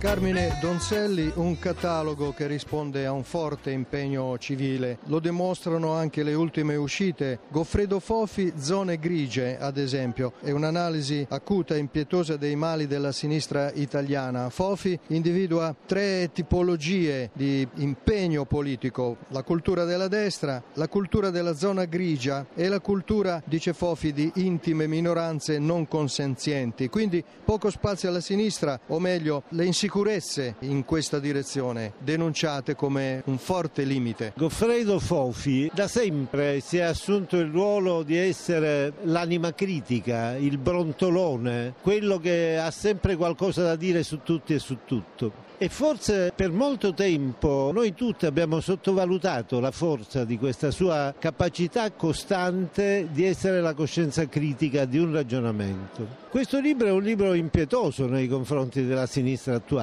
Carmine Donzelli, un catalogo che risponde a un forte impegno civile. Lo dimostrano anche le ultime uscite. Goffredo Fofi, Zone grigie, ad esempio, è un'analisi acuta e impietosa dei mali della sinistra italiana. Fofi individua tre tipologie di impegno politico, la cultura della destra, la cultura della zona grigia e la cultura, dice Fofi, di intime minoranze non consenzienti. Quindi poco spazio alla sinistra, o meglio, le insicurezze insicurezze in questa direzione, denunciate come un forte limite. Goffredo Fofi da sempre si è assunto il ruolo di essere l'anima critica, il brontolone, quello che ha sempre qualcosa da dire su tutti e su tutto. E forse per molto tempo noi tutti abbiamo sottovalutato la forza di questa sua capacità costante di essere la coscienza critica di un ragionamento. Questo libro è un libro impietoso nei confronti della sinistra attuale.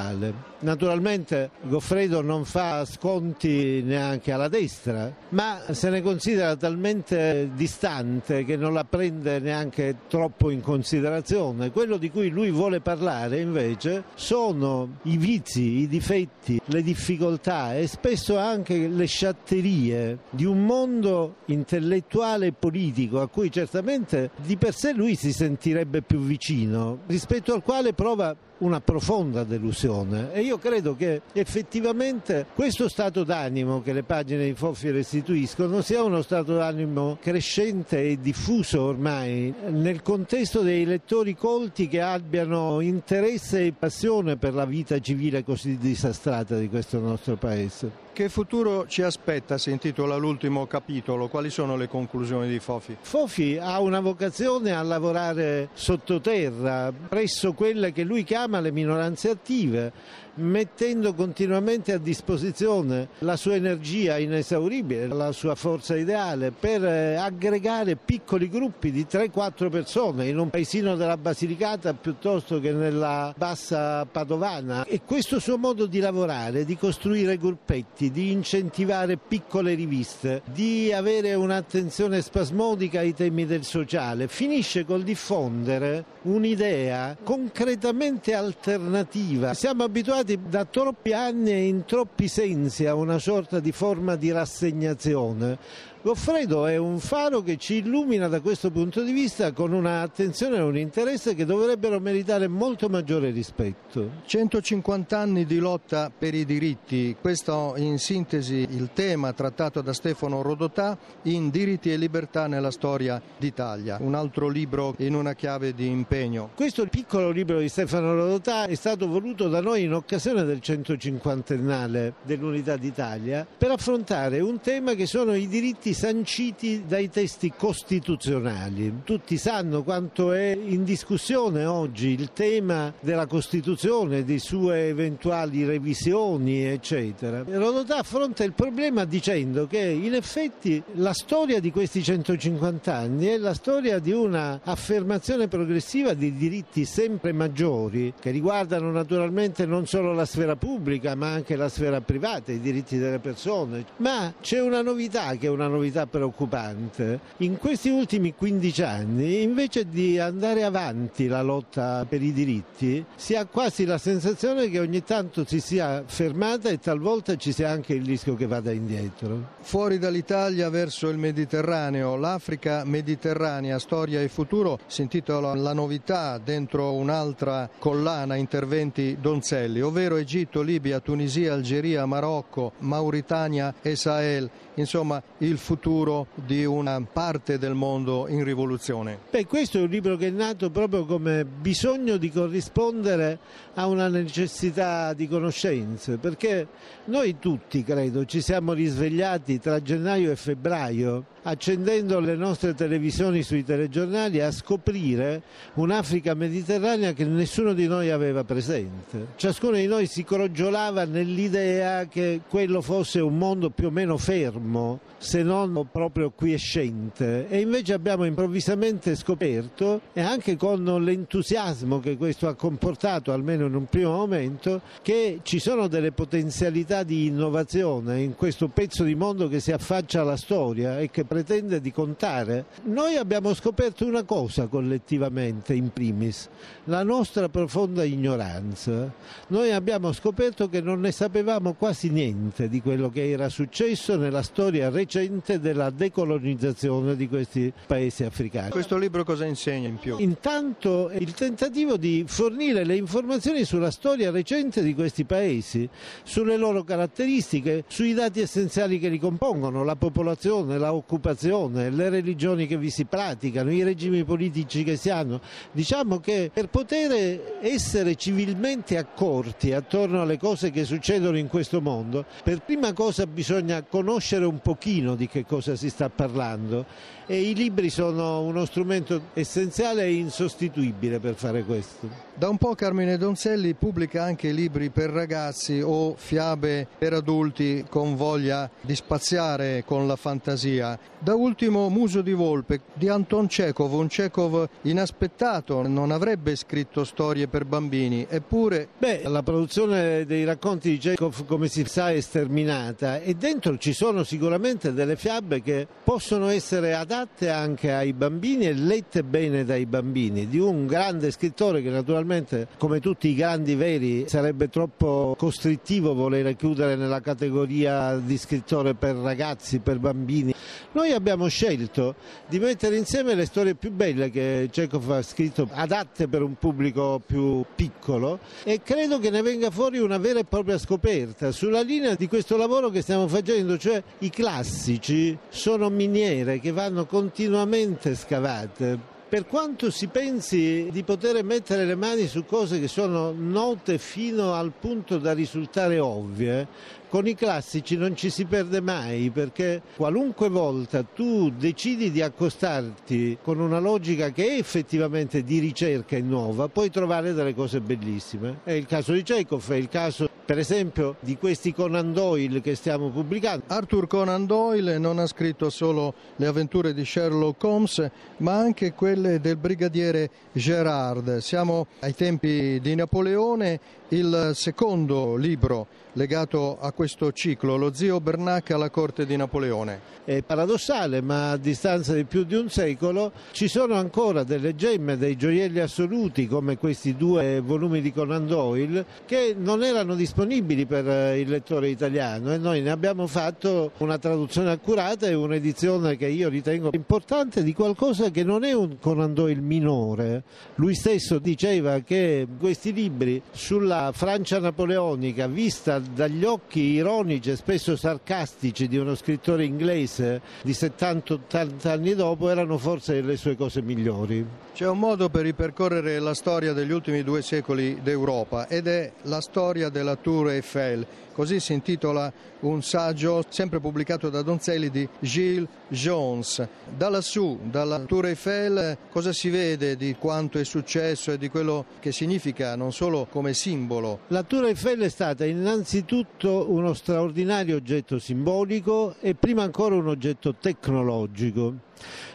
Naturalmente Goffredo non fa sconti neanche alla destra, ma se ne considera talmente distante che non la prende neanche troppo in considerazione. Quello di cui lui vuole parlare invece sono i vizi i difetti, le difficoltà e spesso anche le sciatterie di un mondo intellettuale e politico a cui certamente di per sé lui si sentirebbe più vicino, rispetto al quale prova una profonda delusione e io credo che effettivamente questo stato d'animo che le pagine di Foffi restituiscono sia uno stato d'animo crescente e diffuso ormai nel contesto dei lettori colti che abbiano interesse e passione per la vita civile così disastrata di questo nostro paese. Che futuro ci aspetta, si intitola l'ultimo capitolo, quali sono le conclusioni di Fofi? Fofi ha una vocazione a lavorare sottoterra, presso quelle che lui chiama le minoranze attive, mettendo continuamente a disposizione la sua energia inesauribile, la sua forza ideale per eh, aggregare piccoli gruppi di 3-4 persone in un paesino della Basilicata piuttosto che nella bassa padovana e questo suo modo di lavorare, di costruire gruppetti, di incentivare piccole riviste, di avere un'attenzione spasmodica ai temi del sociale, finisce col diffondere un'idea concretamente alternativa. Siamo abituati da troppi anni e in troppi sensi a una sorta di forma di rassegnazione. Goffredo è un faro che ci illumina da questo punto di vista con un'attenzione e un interesse che dovrebbero meritare molto maggiore rispetto. 150 anni di lotta per i diritti, questo in sintesi il tema trattato da Stefano Rodotà in Diritti e libertà nella storia d'Italia, un altro libro in una chiave di impegno. Questo piccolo libro di Stefano Rodotà è stato voluto da noi in occasione del 150ennale dell'Unità d'Italia per affrontare un tema che sono i diritti sanciti dai testi costituzionali. Tutti sanno quanto è in discussione oggi il tema della Costituzione, di sue eventuali revisioni, eccetera. Rodotà affronta il problema dicendo che in effetti la storia di questi 150 anni è la storia di una affermazione progressiva di diritti sempre maggiori che riguardano naturalmente non solo la sfera pubblica ma anche la sfera privata, i diritti delle persone. Ma c'è una novità che è una novità novità preoccupante. In questi ultimi 15 anni, invece di andare avanti la lotta per i diritti, si ha quasi la sensazione che ogni tanto si sia fermata e talvolta ci sia anche il rischio che vada indietro. Fuori dall'Italia verso il Mediterraneo, l'Africa mediterranea, storia e futuro, si intitola La novità dentro un'altra collana interventi Donzelli, ovvero Egitto, Libia, Tunisia, Algeria, Marocco, Mauritania e Sahel, insomma il futuro di una parte del mondo in rivoluzione? Beh, questo è un libro che è nato proprio come bisogno di corrispondere a una necessità di conoscenze, perché noi tutti, credo, ci siamo risvegliati tra gennaio e febbraio accendendo le nostre televisioni sui telegiornali a scoprire un'Africa mediterranea che nessuno di noi aveva presente. Ciascuno di noi si crogiolava nell'idea che quello fosse un mondo più o meno fermo, se non proprio quiescente. E invece abbiamo improvvisamente scoperto, e anche con l'entusiasmo che questo ha comportato, almeno in un primo momento, che ci sono delle potenzialità di innovazione in questo pezzo di mondo che si affaccia alla storia e che pretende di contare. Noi abbiamo scoperto una cosa collettivamente, in primis, la nostra profonda ignoranza. Noi abbiamo scoperto che non ne sapevamo quasi niente di quello che era successo nella storia recente della decolonizzazione di questi paesi africani. Questo libro cosa insegna in più? Intanto il tentativo di fornire le informazioni sulla storia recente di questi paesi, sulle loro caratteristiche, sui dati essenziali che li compongono, la popolazione, la occupazione, le religioni che vi si praticano, i regimi politici che si hanno. Diciamo che per poter essere civilmente accorti attorno alle cose che succedono in questo mondo, per prima cosa bisogna conoscere un pochino di che cosa si sta parlando e i libri sono uno strumento essenziale e insostituibile per fare questo. Da un po' Carmine Donzelli pubblica anche libri per ragazzi o fiabe per adulti con voglia di spaziare con la fantasia. Da ultimo Muso di Volpe di Anton Chekhov, un Chekhov inaspettato, non avrebbe scritto storie per bambini, eppure... Beh, la produzione dei racconti di Chekhov, come si sa, è sterminata e dentro ci sono sicuramente delle fiabe che possono essere adatte anche ai bambini e lette bene dai bambini, di un grande scrittore che naturalmente come tutti i grandi veri sarebbe troppo costrittivo voler chiudere nella categoria di scrittore per ragazzi, per bambini. Noi abbiamo scelto di mettere insieme le storie più belle che Chekhov ha scritto, adatte per un pubblico più piccolo e credo che ne venga fuori una vera e propria scoperta sulla linea di questo lavoro che stiamo facendo, cioè i classici sono miniere che vanno continuamente scavate. Per quanto si pensi di poter mettere le mani su cose che sono note fino al punto da risultare ovvie, con i classici non ci si perde mai perché qualunque volta tu decidi di accostarti con una logica che è effettivamente di ricerca e nuova, puoi trovare delle cose bellissime. È il caso di Chekhov, è il caso per esempio di questi Conan Doyle che stiamo pubblicando. Arthur Conan Doyle non ha scritto solo le avventure di Sherlock Holmes, ma anche quelle del brigadiere Gerard. Siamo ai tempi di Napoleone, il secondo libro legato a questo ciclo, lo zio Bernac alla corte di Napoleone. È paradossale, ma a distanza di più di un secolo ci sono ancora delle gemme, dei gioielli assoluti come questi due volumi di Conan Doyle che non erano disponibili per eh, il lettore italiano e noi ne abbiamo fatto una traduzione accurata e un'edizione che io ritengo importante di qualcosa che non è un Conan Doyle minore. Lui stesso diceva che questi libri sulla Francia napoleonica vista dagli occhi ironici e spesso sarcastici di uno scrittore inglese di 70-80 anni dopo erano forse le sue cose migliori. C'è un modo per ripercorrere la storia degli ultimi due secoli d'Europa ed è la storia della Tour Eiffel. Così si intitola un saggio sempre pubblicato da Donzelli di Gilles Jones. Da lassù, dalla Tour Eiffel, cosa si vede di quanto è successo e di quello che significa non solo come simbolo? La Tour Eiffel è stata innanzitutto uno straordinario oggetto simbolico e prima ancora un oggetto tecnologico.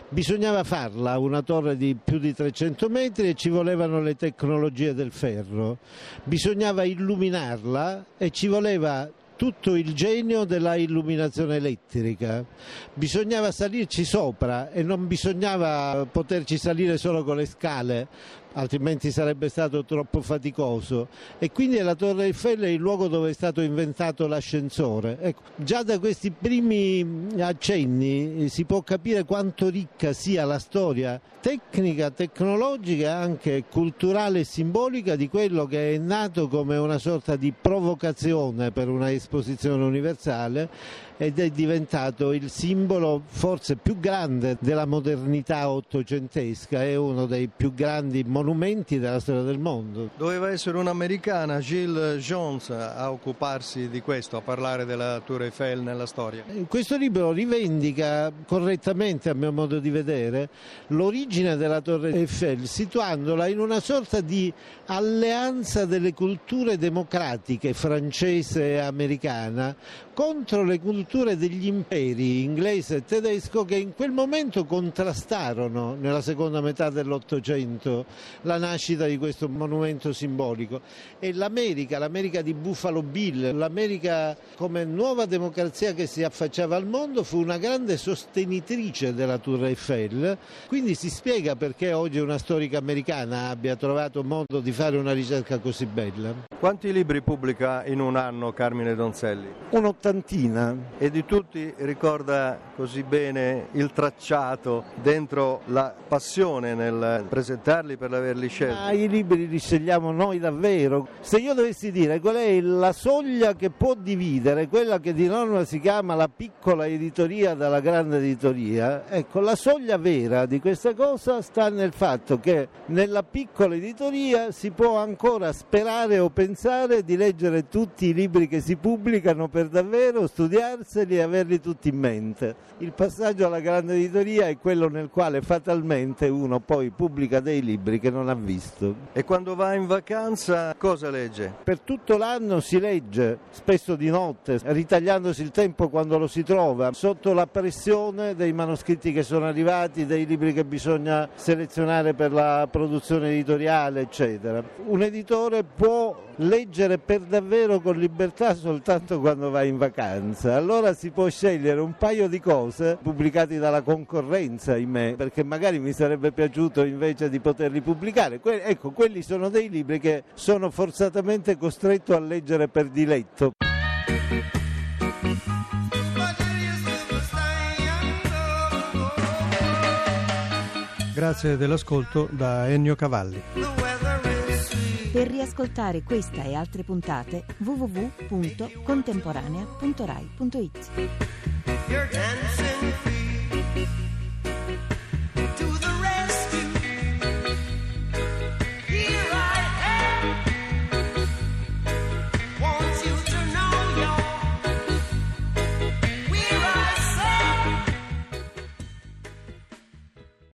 Bisognava farla una torre di più di 300 metri e ci volevano le tecnologie del ferro. Bisognava illuminarla e ci voleva tutto il genio della illuminazione elettrica. Bisognava salirci sopra e non bisognava poterci salire solo con le scale, altrimenti sarebbe stato troppo faticoso. E quindi la Torre Eiffel è il luogo dove è stato inventato l'ascensore. Ecco, già da questi primi accenni si può capire quanto ricca sia la storia tecnica, tecnologica anche culturale e simbolica di quello che è nato come una sorta di provocazione per una esposizione universale ed è diventato il simbolo forse più grande della modernità ottocentesca, è uno dei più grandi monumenti della storia del mondo. Doveva essere un'americana, Jill Jones, a occuparsi di questo, a parlare della Tour Eiffel nella storia. Questo libro rivendica correttamente, a mio modo di vedere, l'origine della Torre Eiffel, situandola in una sorta di alleanza delle culture democratiche francese e americana contro le culture degli imperi inglese e tedesco che in quel momento contrastarono nella seconda metà dell'Ottocento la nascita di questo monumento simbolico. E l'America, l'America di Buffalo Bill, l'America come nuova democrazia che si affacciava al mondo fu una grande sostenitrice della Tour Eiffel, quindi si spiega perché oggi una storica americana abbia trovato modo di fare una ricerca così bella. Quanti libri pubblica in un anno Carmine Donzelli? Un'ottantina. E di tutti ricorda così bene il tracciato dentro la passione nel presentarli per averli scelti? Ah, I libri li scegliamo noi davvero. Se io dovessi dire qual è la soglia che può dividere quella che di norma si chiama la piccola editoria dalla grande editoria, ecco, la soglia vera di questa cosa sta nel fatto che nella piccola editoria si può ancora sperare o pensare di leggere tutti i libri che si pubblicano per davvero, studiarseli e averli tutti in mente. Il passaggio alla grande editoria è quello nel quale fatalmente uno poi pubblica dei libri che non ha visto. E quando va in vacanza cosa legge? Per tutto l'anno si legge, spesso di notte, ritagliandosi il tempo quando lo si trova, sotto la pressione dei manoscritti che sono arrivati, dei libri che bisogna selezionare per la produzione editoriale, eccetera. Un editore può leggere per davvero con libertà soltanto quando va in vacanza. Allora si può scegliere un paio di cose pubblicate dalla concorrenza in me, perché magari mi sarebbe piaciuto invece di poterli pubblicare. Que- ecco, quelli sono dei libri che sono forzatamente costretto a leggere per diletto. Grazie dell'ascolto da Ennio Cavalli. Per riascoltare questa e altre puntate www.contemporanea.rai.it.